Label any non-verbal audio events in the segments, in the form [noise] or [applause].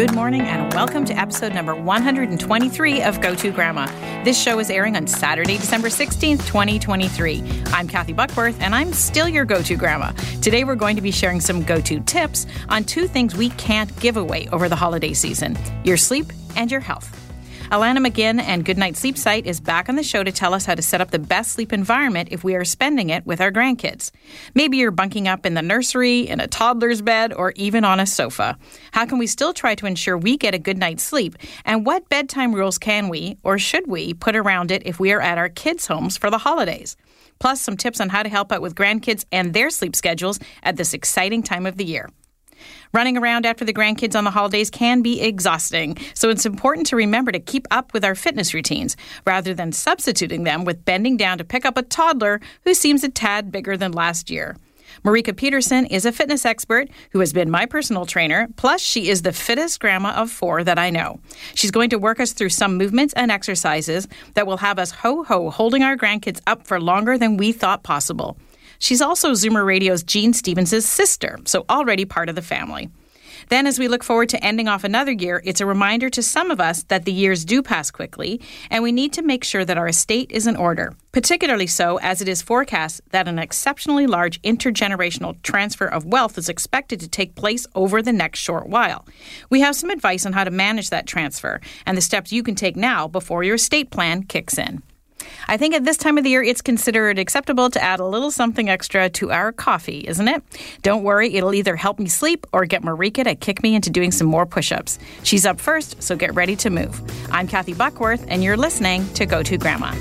Good morning and welcome to episode number 123 of Go To Grandma. This show is airing on Saturday, December 16th, 2023. I'm Kathy Buckworth and I'm still your go to grandma. Today we're going to be sharing some go to tips on two things we can't give away over the holiday season your sleep and your health. Alanna McGinn and Good Nite Sleep Site is back on the show to tell us how to set up the best sleep environment if we are spending it with our grandkids. Maybe you're bunking up in the nursery, in a toddler's bed, or even on a sofa. How can we still try to ensure we get a good night's sleep? And what bedtime rules can we, or should we, put around it if we are at our kids' homes for the holidays? Plus, some tips on how to help out with grandkids and their sleep schedules at this exciting time of the year. Running around after the grandkids on the holidays can be exhausting, so it's important to remember to keep up with our fitness routines rather than substituting them with bending down to pick up a toddler who seems a tad bigger than last year. Marika Pedersen is a fitness expert who has been my personal trainer, plus, she is the fittest grandma of four that I know. She's going to work us through some movements and exercises that will have us ho ho holding our grandkids up for longer than we thought possible. She's also Zoomer Radio's Gene Stevens' sister, so already part of the family. Then, as we look forward to ending off another year, it's a reminder to some of us that the years do pass quickly, and we need to make sure that our estate is in order, particularly so as it is forecast that an exceptionally large intergenerational transfer of wealth is expected to take place over the next short while. We have some advice on how to manage that transfer and the steps you can take now before your estate plan kicks in. I think at this time of the year, it's considered acceptable to add a little something extra to our coffee, isn't it? Don't worry, it'll either help me sleep or get Marika to kick me into doing some more push ups. She's up first, so get ready to move. I'm Kathy Buckworth, and you're listening to Go To Grandma.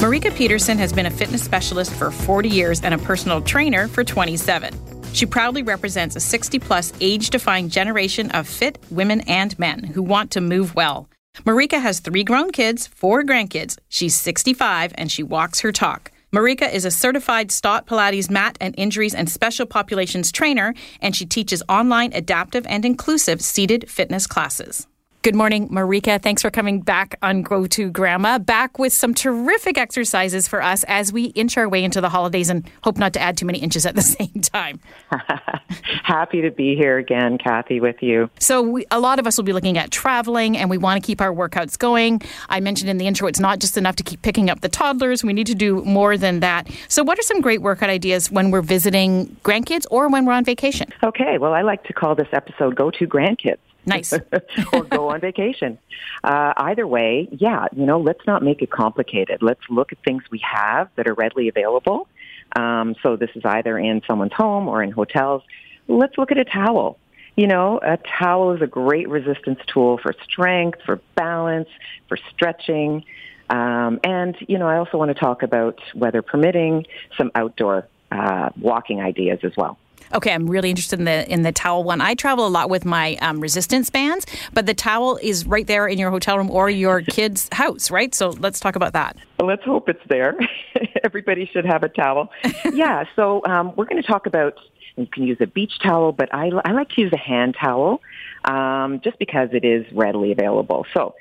Marika Pedersen has been a fitness specialist for 40 years and a personal trainer for 27. She proudly represents a 60 plus age defying generation of fit women and men who want to move well. Marika has three grown kids, four grandkids. She's 65 and she walks her talk. Marika is a certified Stott Pilates mat and injuries and special populations trainer, and she teaches online adaptive and inclusive seated fitness classes. Good morning, Marika. Thanks for coming back on Go To Grandma. Back with some terrific exercises for us as we inch our way into the holidays and hope not to add too many inches at the [laughs] same time. [laughs] Happy to be here again, Kathy, with you. So, we, a lot of us will be looking at traveling and we want to keep our workouts going. I mentioned in the intro, it's not just enough to keep picking up the toddlers. We need to do more than that. So, what are some great workout ideas when we're visiting grandkids or when we're on vacation? Okay, well, I like to call this episode Go To Grandkids. Nice. [laughs] or go on vacation. Uh, either way, yeah, you know, let's not make it complicated. Let's look at things we have that are readily available. Um, so this is either in someone's home or in hotels. Let's look at a towel. You know, a towel is a great resistance tool for strength, for balance, for stretching. Um, and, you know, I also want to talk about, weather permitting, some outdoor uh, walking ideas as well. Okay, I'm really interested in the in the towel one. I travel a lot with my um, resistance bands, but the towel is right there in your hotel room or your [laughs] kid's house, right? So let's talk about that. Well, let's hope it's there. [laughs] Everybody should have a towel. yeah. [laughs] So um, we're going to talk about. You can use a beach towel, but I, I like to use a hand towel um, just because it is readily available. So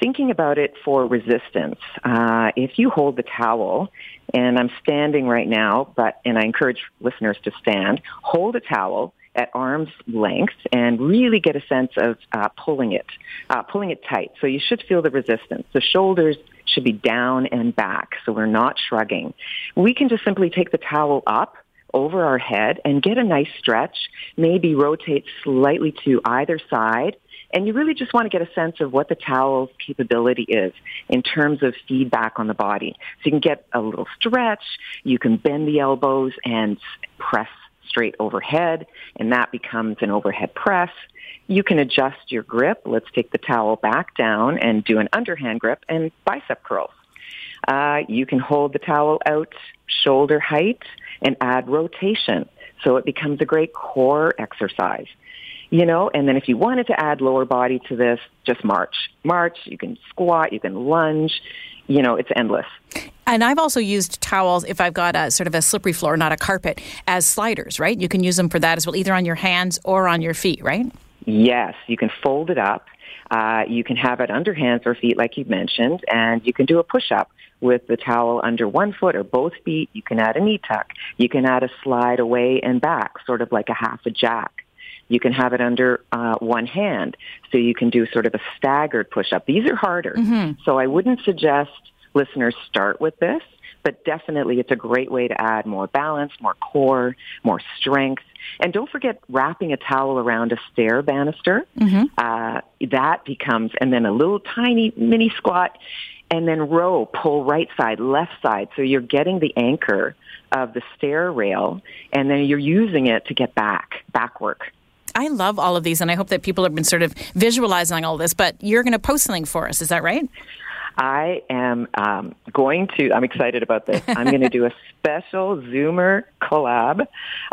thinking about it for resistance, uh, if you hold the towel, and I'm standing right now, but and I encourage listeners to stand, hold a towel at arm's length and really get a sense of uh, pulling it, uh, pulling it tight. So you should feel the resistance. The shoulders should be down and back, so we're not shrugging. We can just simply take the towel up over our head and get a nice stretch, maybe rotate slightly to either side and you really just want to get a sense of what the towel's capability is in terms of feedback on the body. So you can get a little stretch, you can bend the elbows and press straight overhead, and that becomes an overhead press. You can adjust your grip. Let's take the towel back down and do an underhand grip and bicep curls. Uh, you can hold the towel out shoulder height and add rotation. So it becomes a great core exercise you know, and then if you wanted to add lower body to this, just march. March, you can squat, you can lunge, you know, it's endless. And I've also used towels if I've got a sort of a slippery floor, not a carpet, as sliders, right? You can use them for that as well, either on your hands or on your feet, right? Yes, you can fold it up. Uh, you can have it under hands or feet, like you mentioned, and you can do a push-up with the towel under one foot or both feet. You can add a knee tuck. You can add a slide away and back, sort of like a half a jack. You can have it under uh, one hand, so you can do sort of a staggered push-up. These are harder, mm-hmm. so I wouldn't suggest listeners start with this, but definitely it's a great way to add more balance, more core, more strength. And don't forget wrapping a towel around a stair banister. Mm-hmm. Uh, that becomes, and then a little tiny mini squat, and then row, pull right side, left side. So you're getting the anchor of the stair rail, and then you're using it to get back, back work. I love all of these, and I hope that people have been sort of visualizing all this. But you're going to post something for us, is that right? I am um, going to, I'm excited about this. [laughs] I'm going to do a special Zoomer collab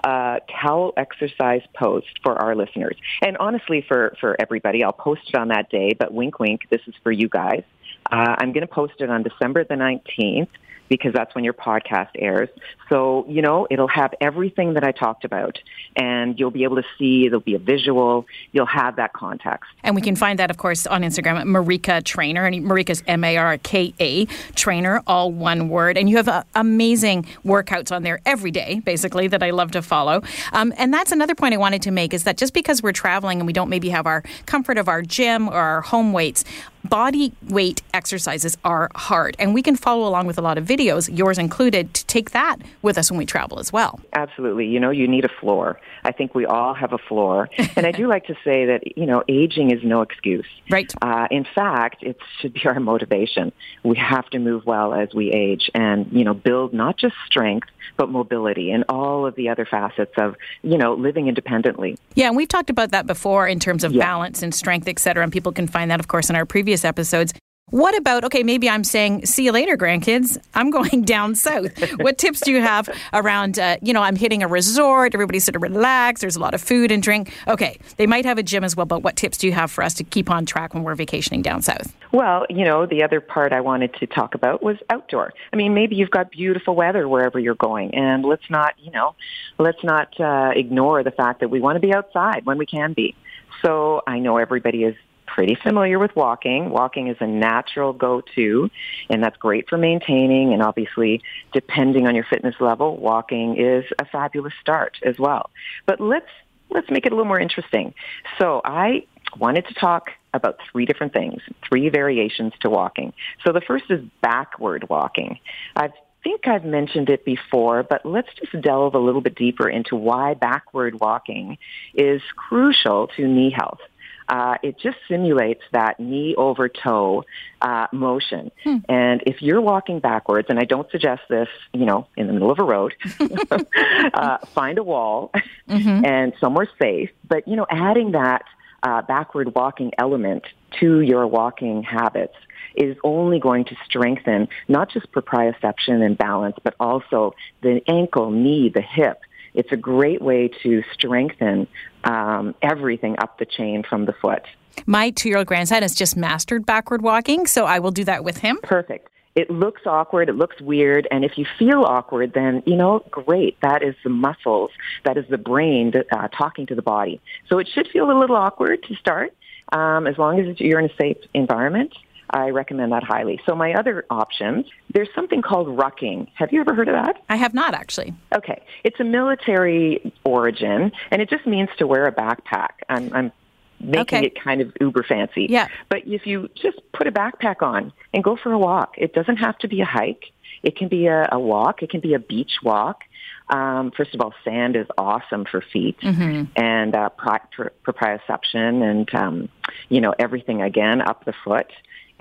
uh, towel exercise post for our listeners. And honestly, for, for everybody, I'll post it on that day, but wink, wink, this is for you guys. Uh, I'm going to post it on December the 19th because that's when your podcast airs. So, you know, it'll have everything that I talked about and you'll be able to see, there'll be a visual, you'll have that context. And we can find that, of course, on Instagram Marika Trainer. And Marika's M A R K A Trainer, all one word. And you have uh, amazing workouts on there every day, basically, that I love to follow. Um, and that's another point I wanted to make is that just because we're traveling and we don't maybe have our comfort of our gym or our home weights, body weight exercises are hard. And we can follow along with a lot of videos, yours included, to take that with us when we travel as well. Absolutely. You know, you need a floor. I think we all have a floor. [laughs] and I do like to say that, you know, aging is no excuse. Right. Uh, in fact, it should be [laughs] our motivation. We have to move well as we age and, you know, build not just strength, but mobility and all of the other facets of, you know, living independently. Yeah, and we've talked about that before in terms of yeah. balance and strength, et cetera. And people can find that, of course, in our previous episodes. What about, okay, maybe I'm saying, see you later, grandkids. I'm going [laughs] down south. what tips do you have around, uh, you know, I'm hitting a resort, everybody's sort of relaxed, there's a lot of food and drink. Okay, they might have a gym as well, but what tips do you have for us to keep on track when we're vacationing down south? Well, you know, the other part I wanted to talk about was outdoor. I mean, maybe you've got beautiful weather wherever you're going, and let's not, you know, let's not uh, ignore the fact that we want to be outside when we can be. So I know everybody is pretty familiar with walking. Walking is a natural go-to, and that's great for maintaining. And obviously, depending on your fitness level, walking is a fabulous start as well. But let's let's make it a little more interesting. So I wanted to talk about three different things, three variations to walking. So the first is backward walking. I think I've mentioned it before, but let's just delve a little bit deeper into why backward walking is crucial to knee health uh, it just simulates that knee over toe uh, motion. Hmm. And if you're walking backwards, and I don't suggest this, you know, in the middle of a road, [laughs] [laughs] uh, find a wall mm-hmm. and somewhere safe. But you know, adding that uh, backward walking element to your walking habits is only going to strengthen not just proprioception and balance, but also the ankle, knee, the hip, it's a great way to strengthen um, everything up the chain from the foot. My two-year-old grandson has just mastered backward walking, so I will do that with him. Perfect. It looks awkward, it looks weird, and if you feel awkward, then, you know, great. That is the muscles, that is the brain uh, talking to the body. So it should feel a little awkward to start, um, as long as you're in a safe environment. I recommend that highly. So my other options, there's something called rucking. Have you ever heard of that? I have not actually. Okay. It's a military origin and it just means to wear a backpack. I'm, I'm making okay. it kind of uber fancy. Yeah. But if you just put a backpack on and go for a walk, it doesn't have to be a hike. It can be a, a walk. It can be a beach walk. Um, first of all, sand is awesome for feet mm-hmm. and uh, pro- proprioception and um, you know everything again up the foot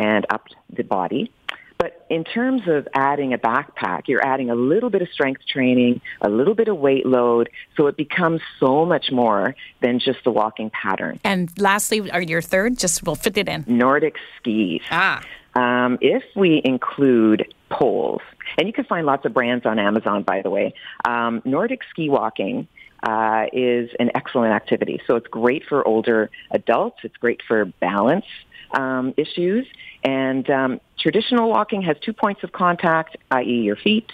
and up the body. But in terms of adding a backpack, you're adding a little bit of strength training, a little bit of weight load, so it becomes so much more than just the walking pattern. And lastly, are your third? Just we'll fit it in. Nordic skis. Ah. Um, if we include poles, and you can find lots of brands on Amazon, by the way, um, Nordic ski walking uh, is an excellent activity. So it's great for older adults. It's great for balance um, issues. And um, traditional walking has two points of contact, i.e. your feet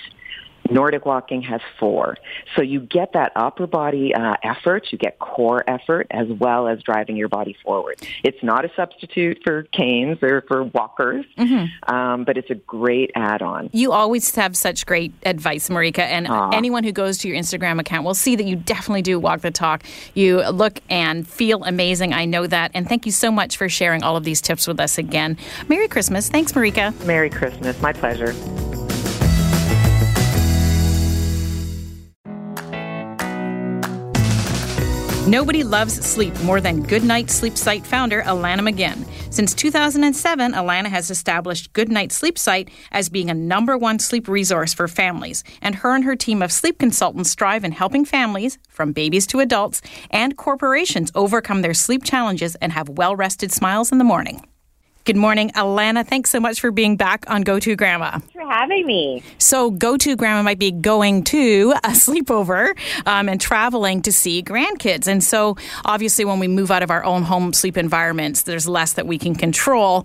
Nordic walking has four. So you get that upper body uh, effort, you get core effort as well as driving your body forward. It's not a substitute for canes or for walkers, mm-hmm. um, but it's a great add-on. You always have such great advice, Marika, and Aww. anyone who goes to your Instagram account will see that you definitely do walk the talk. You look and feel amazing. I know that, and thank you so much for sharing all of these tips with us again. Merry Christmas. Thanks, Marika. Merry Christmas. My pleasure. Nobody loves sleep more than Good Nite Sleep Site founder Alanna McGinn. Since 2007, Alanna has established Good Nite Sleep Site as being a number one sleep resource for families, and her and her team of sleep consultants strive in helping families, from babies to adults, and corporations overcome their sleep challenges and have well rested smiles in the morning. Good morning, Alanna. Thanks so much for being back on Go To Grandma. Thanks for having me. So, Go To Grandma might be going to a [laughs] sleepover um, and traveling to see grandkids. And so, obviously, when we move out of our own home sleep environments, there's less that we can control.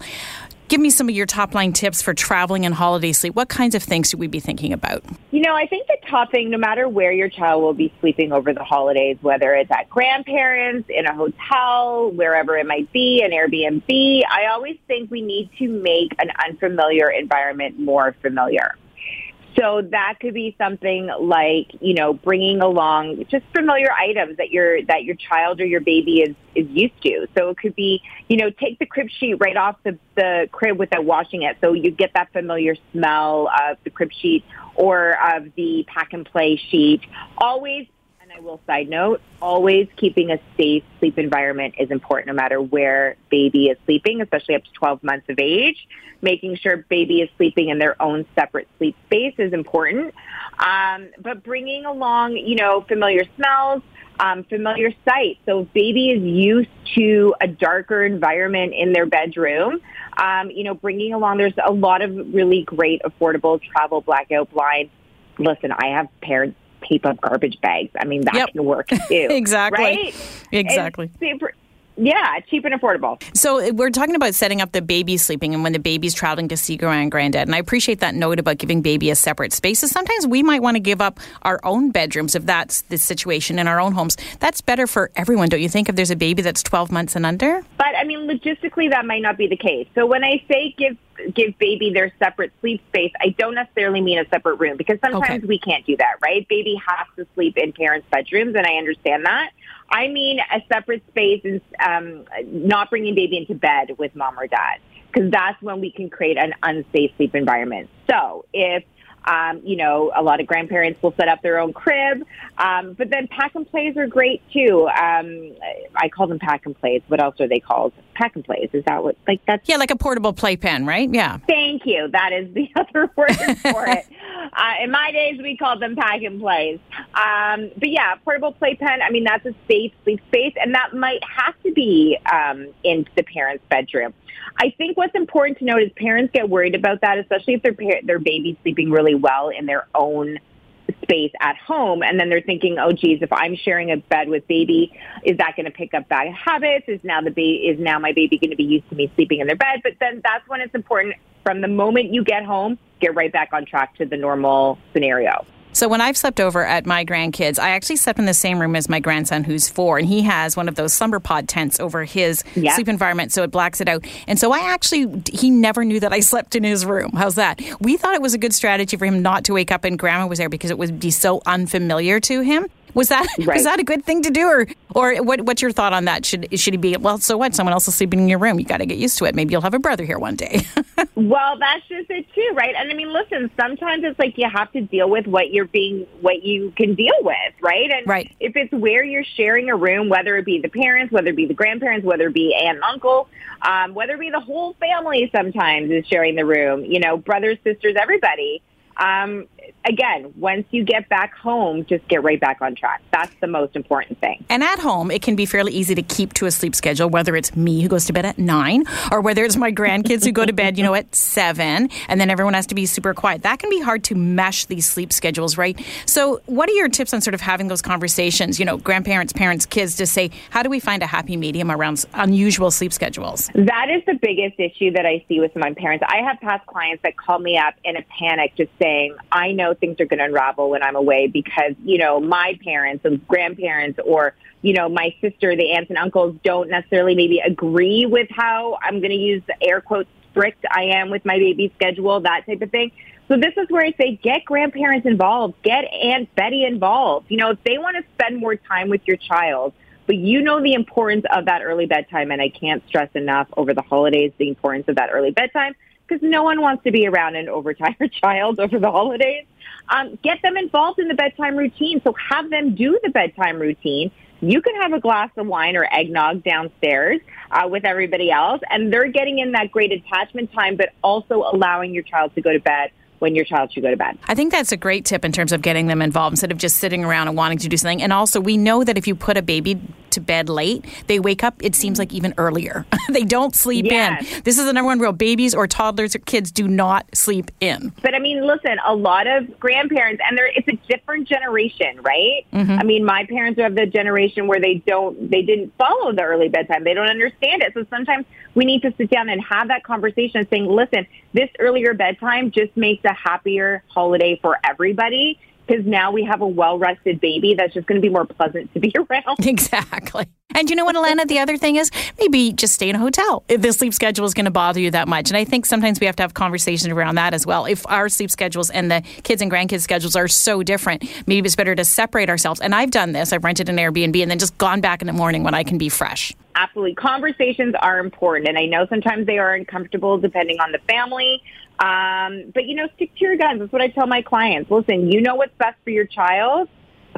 Give me some of your top line tips for traveling and holiday sleep. What kinds of things should we be thinking about? You know, I think the top thing, no matter where your child will be sleeping over the holidays, whether it's at grandparents, in a hotel, wherever it might be, an Airbnb, I always think we need to make an unfamiliar environment more familiar. So that could be something like, you know, bringing along just familiar items that your that your child or your baby is is used to. So it could be, you know, take the crib sheet right off the, the crib without washing it. So you get that familiar smell of the crib sheet or of the pack and play sheet. Always I will side note, always keeping a safe sleep environment is important no matter where baby is sleeping, especially up to 12 months of age. Making sure baby is sleeping in their own separate sleep space is important. Um, but bringing along, you know, familiar smells, um, familiar sights. So if baby is used to a darker environment in their bedroom, um, you know, bringing along, there's a lot of really great affordable travel blackout blinds listen, I have parents tape up garbage bags. I mean, that yep. can work [laughs] too. exactly. Right? Exactly. yeah, cheap and affordable. So we're talking about setting up the baby sleeping and when the baby's traveling to see grand and granddad. And I appreciate that note about giving baby a separate space. So sometimes we might want to give up our own bedrooms if that's the situation in our own homes. That's better for everyone, don't you think, if there's a baby that's 12 months and under? But I mean, logistically, that might not be the case. So when I say give give baby their separate sleep space, I don't necessarily mean a separate room because sometimes okay. we can't do that, right? Baby has to sleep in parents' bedrooms, and I understand that. I mean a separate space and um, not bringing baby into bed with mom or dad because that's when we can create an unsafe sleep environment. So if um, you know, a lot of grandparents will set up their own crib. Um, but then pack and plays are great too. Um, I call them pack and plays. What else are they called? Pack and plays. Is that what, like that's? Yeah, like a portable playpen, right? Yeah. Thank you. That is the [laughs] other word for it. [laughs] Uh, in my days, we called them pack and plays. Um, but yeah, portable playpen. I mean, that's a safe sleep space, and that might have to be um, in the parent's bedroom. I think what's important to note is parents get worried about that, especially if their par- their baby's sleeping really well in their own space at home and then they're thinking oh geez if i'm sharing a bed with baby is that going to pick up bad habits? Is now the baby is now my baby going to be used to me sleeping in their bed? But then that's when it's important from the moment you get home get right back on track to the normal scenario so when I've slept over at my grandkids, I actually slept in the same room as my grandson who's four, and he has one of those slumber pod tents over his sleep environment, so it blacks it out. And so I actually, he never knew that I [laughs] slept in his room. How's that? We thought it was a good strategy for him not to wake up and grandma was there because it would be so unfamiliar to him. Was that [laughs] right. was that a good thing to do, or or what, what's your thought on that? Should should he be well? So what? Someone else is sleeping in your room. You got to get used to it. Maybe you'll have a brother here one day. [laughs] well, that's just it too, right? And I mean, listen. Sometimes it's like you have to deal with what you're being, what you can deal with, right? And right. if it's where you're sharing a room, whether it be the parents, whether it be the grandparents, whether it be aunt and uncle, um, whether it be the whole family, sometimes is sharing the room. You know, brothers, sisters, everybody um, again, once you get back home, just get right back on track. That's the most important thing. And at home, it can be fairly easy to keep to a sleep schedule, whether it's me who goes to bed at nine or whether it's my grandkids who go to bed, you know, at seven, and then everyone has to be super quiet. That can be hard to mesh these sleep schedules, right? So, what are your tips on sort of having those conversations, you know, grandparents, parents, kids, to say, how do we find a happy medium around unusual sleep schedules? That is the biggest issue that I see with my parents. I have past clients that call me up in a panic just saying, I know things are going to unravel when I'm away because, you know, my parents and grandparents or, you know, my sister, the aunts and uncles don't necessarily maybe agree with how I'm going to use the air quotes strict I am with my baby schedule, that type of thing. So this is where I say get grandparents involved, get Aunt Betty involved. You know, if they want to spend more time with your child, but you know the importance of that early bedtime, and I can't stress enough over the holidays the importance of that early bedtime because no one wants to be around an overtired [laughs] child over the holidays. Um, get them involved in the bedtime routine. So have them do the bedtime routine. You can have a glass of wine or eggnog downstairs uh, with everybody else, and they're getting in that great attachment time, but also allowing your child to go to bed when your child should go to bed. I think that's a great tip in terms of getting them involved instead of just sitting around and wanting to do something. And also, we know that if you put a baby to bed late, they wake up, it seems like even earlier. [laughs] they don't sleep yes. in. This is the number one rule. Babies or toddlers or kids do not sleep in. But I mean, listen, a lot of grandparents, and it's a different generation, right? Mm-hmm. I mean, my parents are of the generation where they don't, they didn't follow the early bedtime. They don't understand it. So sometimes we need to sit down and have that conversation saying, listen, this earlier bedtime just makes a happier holiday for everybody because now we have a well rested baby that's just going to be more pleasant to be [laughs] around. Exactly. And you know what, Alanna? The other thing is maybe just stay in a hotel if the sleep schedule is going to bother you that much. And I think sometimes we have to have conversations around that as well. If our sleep schedules and the kids and grandkids' schedules are so different, maybe it's better to separate ourselves. And I've done this. I've rented an Airbnb and then just gone back in the morning when I can be fresh. Absolutely. Conversations are important. And I know sometimes they are uncomfortable depending on the family. Um, but, you know, stick to your guns. That's what I tell my clients. Listen, you know what's best for your child.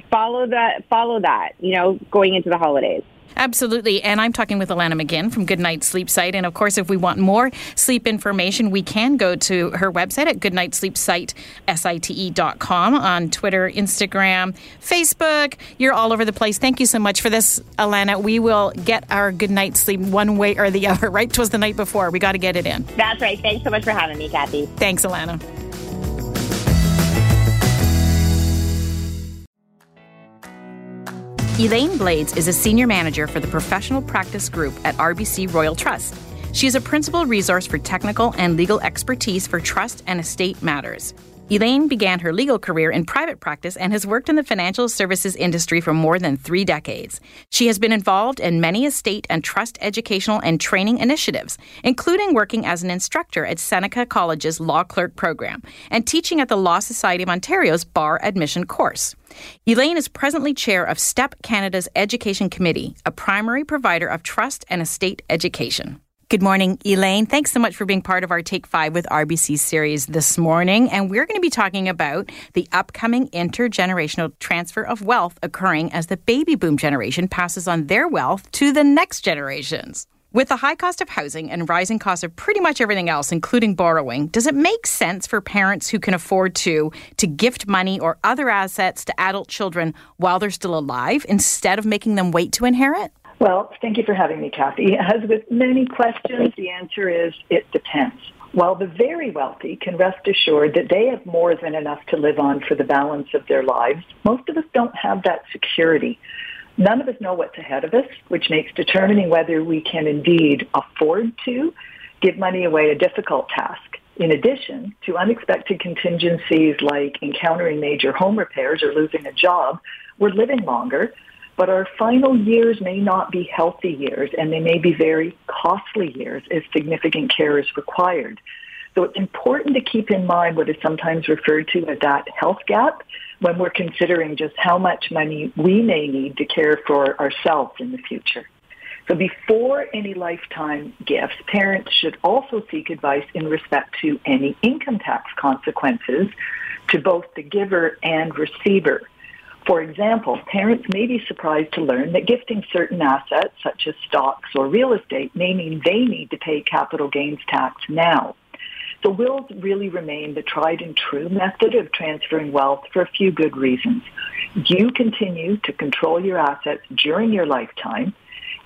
Follow that, follow that, you know, going into the holidays. Absolutely. And I'm talking with Alanna McGinn from Good Nite Sleep Site. And of course, if we want more sleep information, we can go to her website at goodnightsleepsite.com on Twitter, Instagram, Facebook. You're all over the place. Thank you so much for this, Alanna. We will get our good night sleep one way or the [laughs] other, right? Twas the night before. We got to get it in. That's right. Thanks so much for having me, Kathy. Thanks, Alanna. Elaine Blades is a senior manager for the professional practice group at RBC Royal Trust. She is a principal resource for technical and legal expertise for trust and estate matters. Elaine began her legal career in private practice and has worked in the financial services industry for more than three decades. She has been involved in many estate and trust educational and training initiatives, including working as an instructor at Seneca College's Law Clerk program and teaching at the Law Society of Ontario's Bar Admission course. Elaine is presently chair of STEP Canada's Education Committee, a primary provider of trust and estate education. Good morning, Elaine. Thanks so much for being part of our Take Five with RBC series this morning. And we're going to be talking about the upcoming intergenerational transfer of wealth occurring as the baby boom generation passes on their wealth to the next generations. With the high cost of housing and rising costs of pretty much everything else, including borrowing, does it make sense for parents who can afford to to gift money or other assets to adult children while they're still alive instead of making them wait to inherit? Well, thank you for having me, Kathy. As with many questions, the answer is it depends. While the very wealthy can rest assured that they have more than enough to live on for the balance of their lives, most of us don't have that security. None of us know what's ahead of us, which makes determining whether we can indeed afford to give money away a difficult task. In addition to unexpected contingencies like encountering major home repairs or losing a job, we're living longer, but our final years may not be healthy years and they may be very costly years if significant care is required. So it's important to keep in mind what is sometimes referred to as that health gap when we're considering just how much money we may need to care for ourselves in the future. So before any lifetime gifts, parents should also seek advice in respect to any income tax consequences to both the giver and receiver. For example, parents may be surprised to learn that gifting certain assets, such as stocks or real estate, may mean they need to pay capital gains tax now. So wills really remain the tried and true method of transferring wealth for a few good reasons. You continue to control your assets during your lifetime,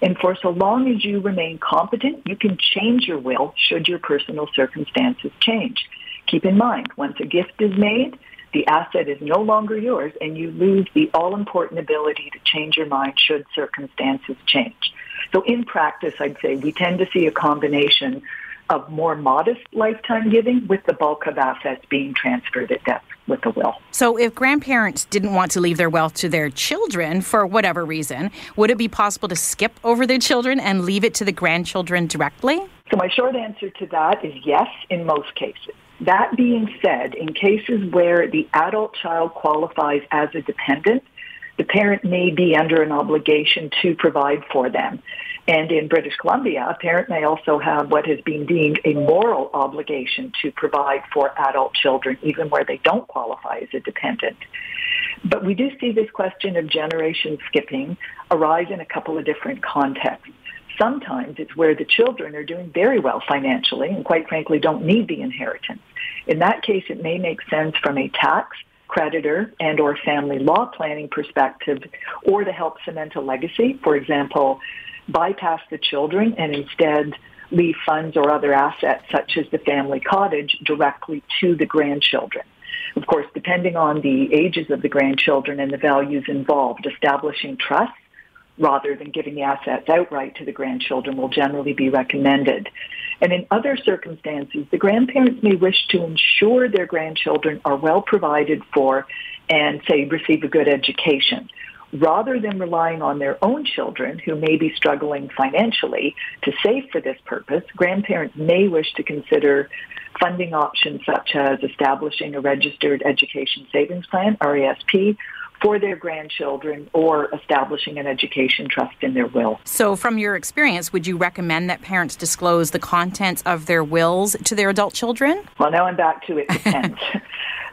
and for so long as you remain competent, you can change your will should your personal circumstances change. Keep in mind, once a gift is made, the asset is no longer yours and you lose the all-important ability to change your mind should circumstances change. So in practice, I'd say we tend to see a combination of more modest lifetime giving with the bulk of assets being transferred at death with a will. So, if grandparents didn't want to leave their wealth to their children for whatever reason, would it be possible to skip over their children and leave it to the grandchildren directly? So, my short answer to that is yes, in most cases. That being said, in cases where the adult child qualifies as a dependent, the parent may be under an obligation to provide for them. And in British Columbia, a parent may also have what has been deemed a moral obligation to provide for adult children, even where they don't qualify as a dependent. But we do see this question of generation skipping arise in a couple of different contexts. Sometimes it's where the children are doing very well financially and quite frankly don't need the inheritance. In that case, it may make sense from a tax creditor and or family law planning perspective or to help cement a legacy. For example, bypass the children and instead leave funds or other assets such as the family cottage directly to the grandchildren. Of course, depending on the ages of the grandchildren and the values involved, establishing trusts rather than giving the assets outright to the grandchildren will generally be recommended. And in other circumstances, the grandparents may wish to ensure their grandchildren are well provided for and, say, receive a good education rather than relying on their own children who may be struggling financially to save for this purpose, grandparents may wish to consider funding options such as establishing a registered education savings plan, RESP, for their grandchildren or establishing an education trust in their will. So, from your experience, would you recommend that parents disclose the contents of their wills to their adult children? Well, now I'm back to it depends. [laughs]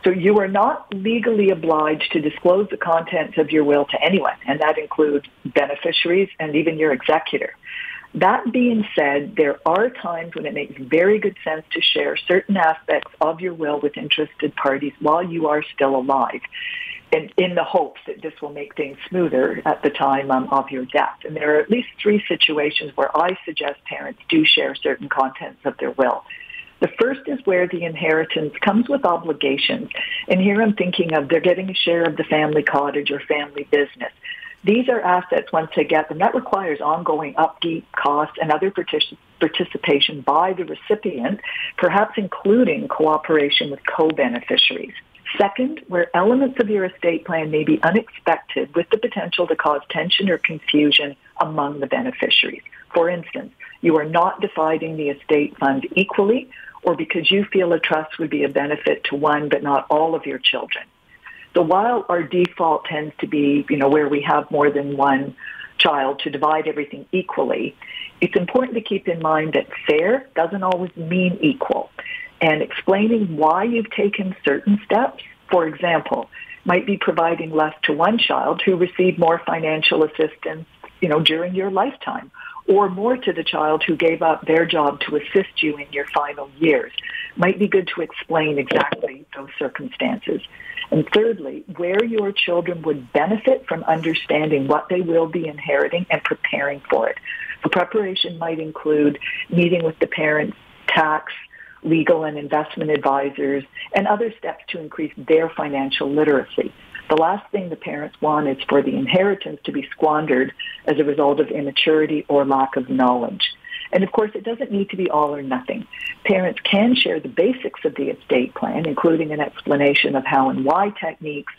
So you are not legally obliged to disclose the contents of your will to anyone, and that includes beneficiaries and even your executor. That being said, there are times when it makes very good sense to share certain aspects of your will with interested parties while you are still alive. In the hopes that this will make things smoother at the time um, of your death. And there are at least three situations where I suggest parents do share certain contents of their will. The first is where the inheritance comes with obligations. And here I'm thinking of they're getting a share of the family cottage or family business. These are assets once they get them. That requires ongoing upkeep costs and other partic- participation by the recipient, perhaps including cooperation with co-beneficiaries. Second, where elements of your estate plan may be unexpected with the potential to cause tension or confusion among the beneficiaries. For instance, you are not dividing the estate fund equally or because you feel a trust would be a benefit to one but not all of your children. So while our default tends to be, you know, where we have more than one child to divide everything equally, it's important to keep in mind that fair doesn't always mean equal. And explaining why you've taken certain steps, for example, might be providing less to one child who received more financial assistance, you know, during your lifetime or more to the child who gave up their job to assist you in your final years. Might be good to explain exactly those circumstances. And thirdly, where your children would benefit from understanding what they will be inheriting and preparing for it. The preparation might include meeting with the parents, tax, legal and investment advisors, and other steps to increase their financial literacy. The last thing the parents want is for the inheritance to be squandered as a result of immaturity or lack of knowledge. And of course, it doesn't need to be all or nothing. Parents can share the basics of the estate plan, including an explanation of how and why techniques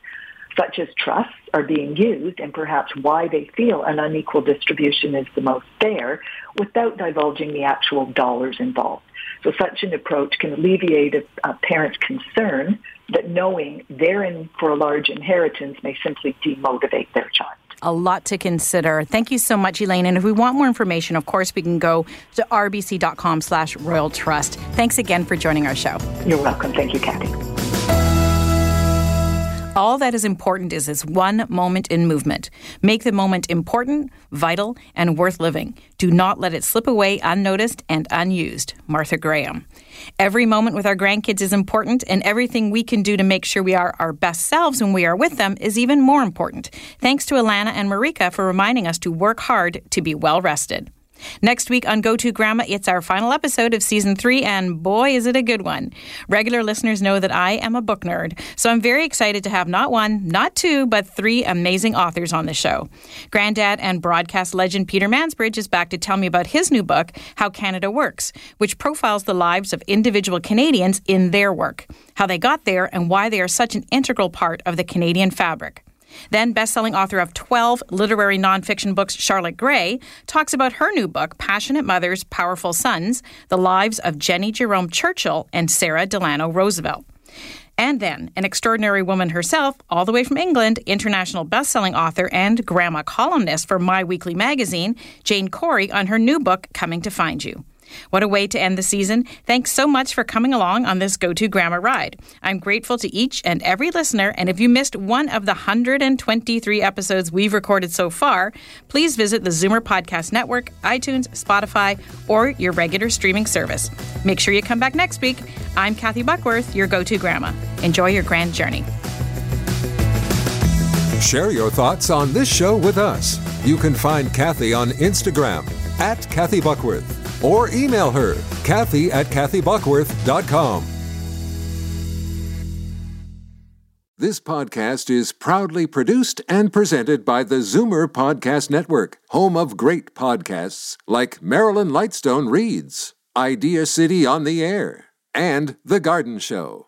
such as trusts are being used and perhaps why they feel an unequal distribution is the most fair without divulging the actual dollars involved. So such an approach can alleviate a, a parent's concern that knowing they're in for a large inheritance may simply demotivate their child a lot to consider. Thank you so much, Elaine. And if we want more information, of course, we can go to rbc.com slash royal trust. Thanks again for joining our show. You're welcome. Thank you, Kathy. All that is important is this one moment in movement. Make the moment important, vital, and worth living. Do not let it slip away unnoticed and unused. Martha Graham. Every moment with our grandkids is important, and everything we can do to make sure we are our best selves when we are with them is even more important. Thanks to Alanna and Marika for reminding us to work hard to be well rested. Next week on Go To Grandma, it's our final episode of season three, and boy, is it a good one. Regular listeners know that I am a book nerd, so I'm very excited to have not one, not two, but three amazing authors on the show. Granddad and broadcast legend Peter Mansbridge is back to tell me about his new book, How Canada Works, which profiles the lives of individual Canadians in their work, how they got there, and why they are such an integral part of the Canadian fabric. Then, best-selling author of 12 literary nonfiction books, Charlotte Gray, talks about her new book, Passionate Mothers, Powerful Sons, The Lives of Jennie Jerome Churchill and Sarah Delano Roosevelt. And then, an extraordinary woman herself, all the way from England, international best-selling author and grandma columnist for My Weekly magazine, Jane Corry, on her new book, Coming to Find You. What a way to end the season. Thanks so much for coming along on this Go To Grandma ride. I'm grateful to each and every listener, and if you missed one of the 123 episodes we've recorded so far, please visit the Zoomer Podcast Network, iTunes, Spotify, or your regular streaming service. Make sure you come back next week. I'm Kathy Buckworth, your Go To Grandma. Enjoy your grand journey. Share your thoughts on this show with us. You can find Kathy on Instagram at Kathy Buckworth or email her, Kathy at KathyBuckworth.com. This podcast is proudly produced and presented by the Zoomer Podcast Network, home of great podcasts like Marilyn Lightstone Reads, Idea City on the Air, and The Garden Show.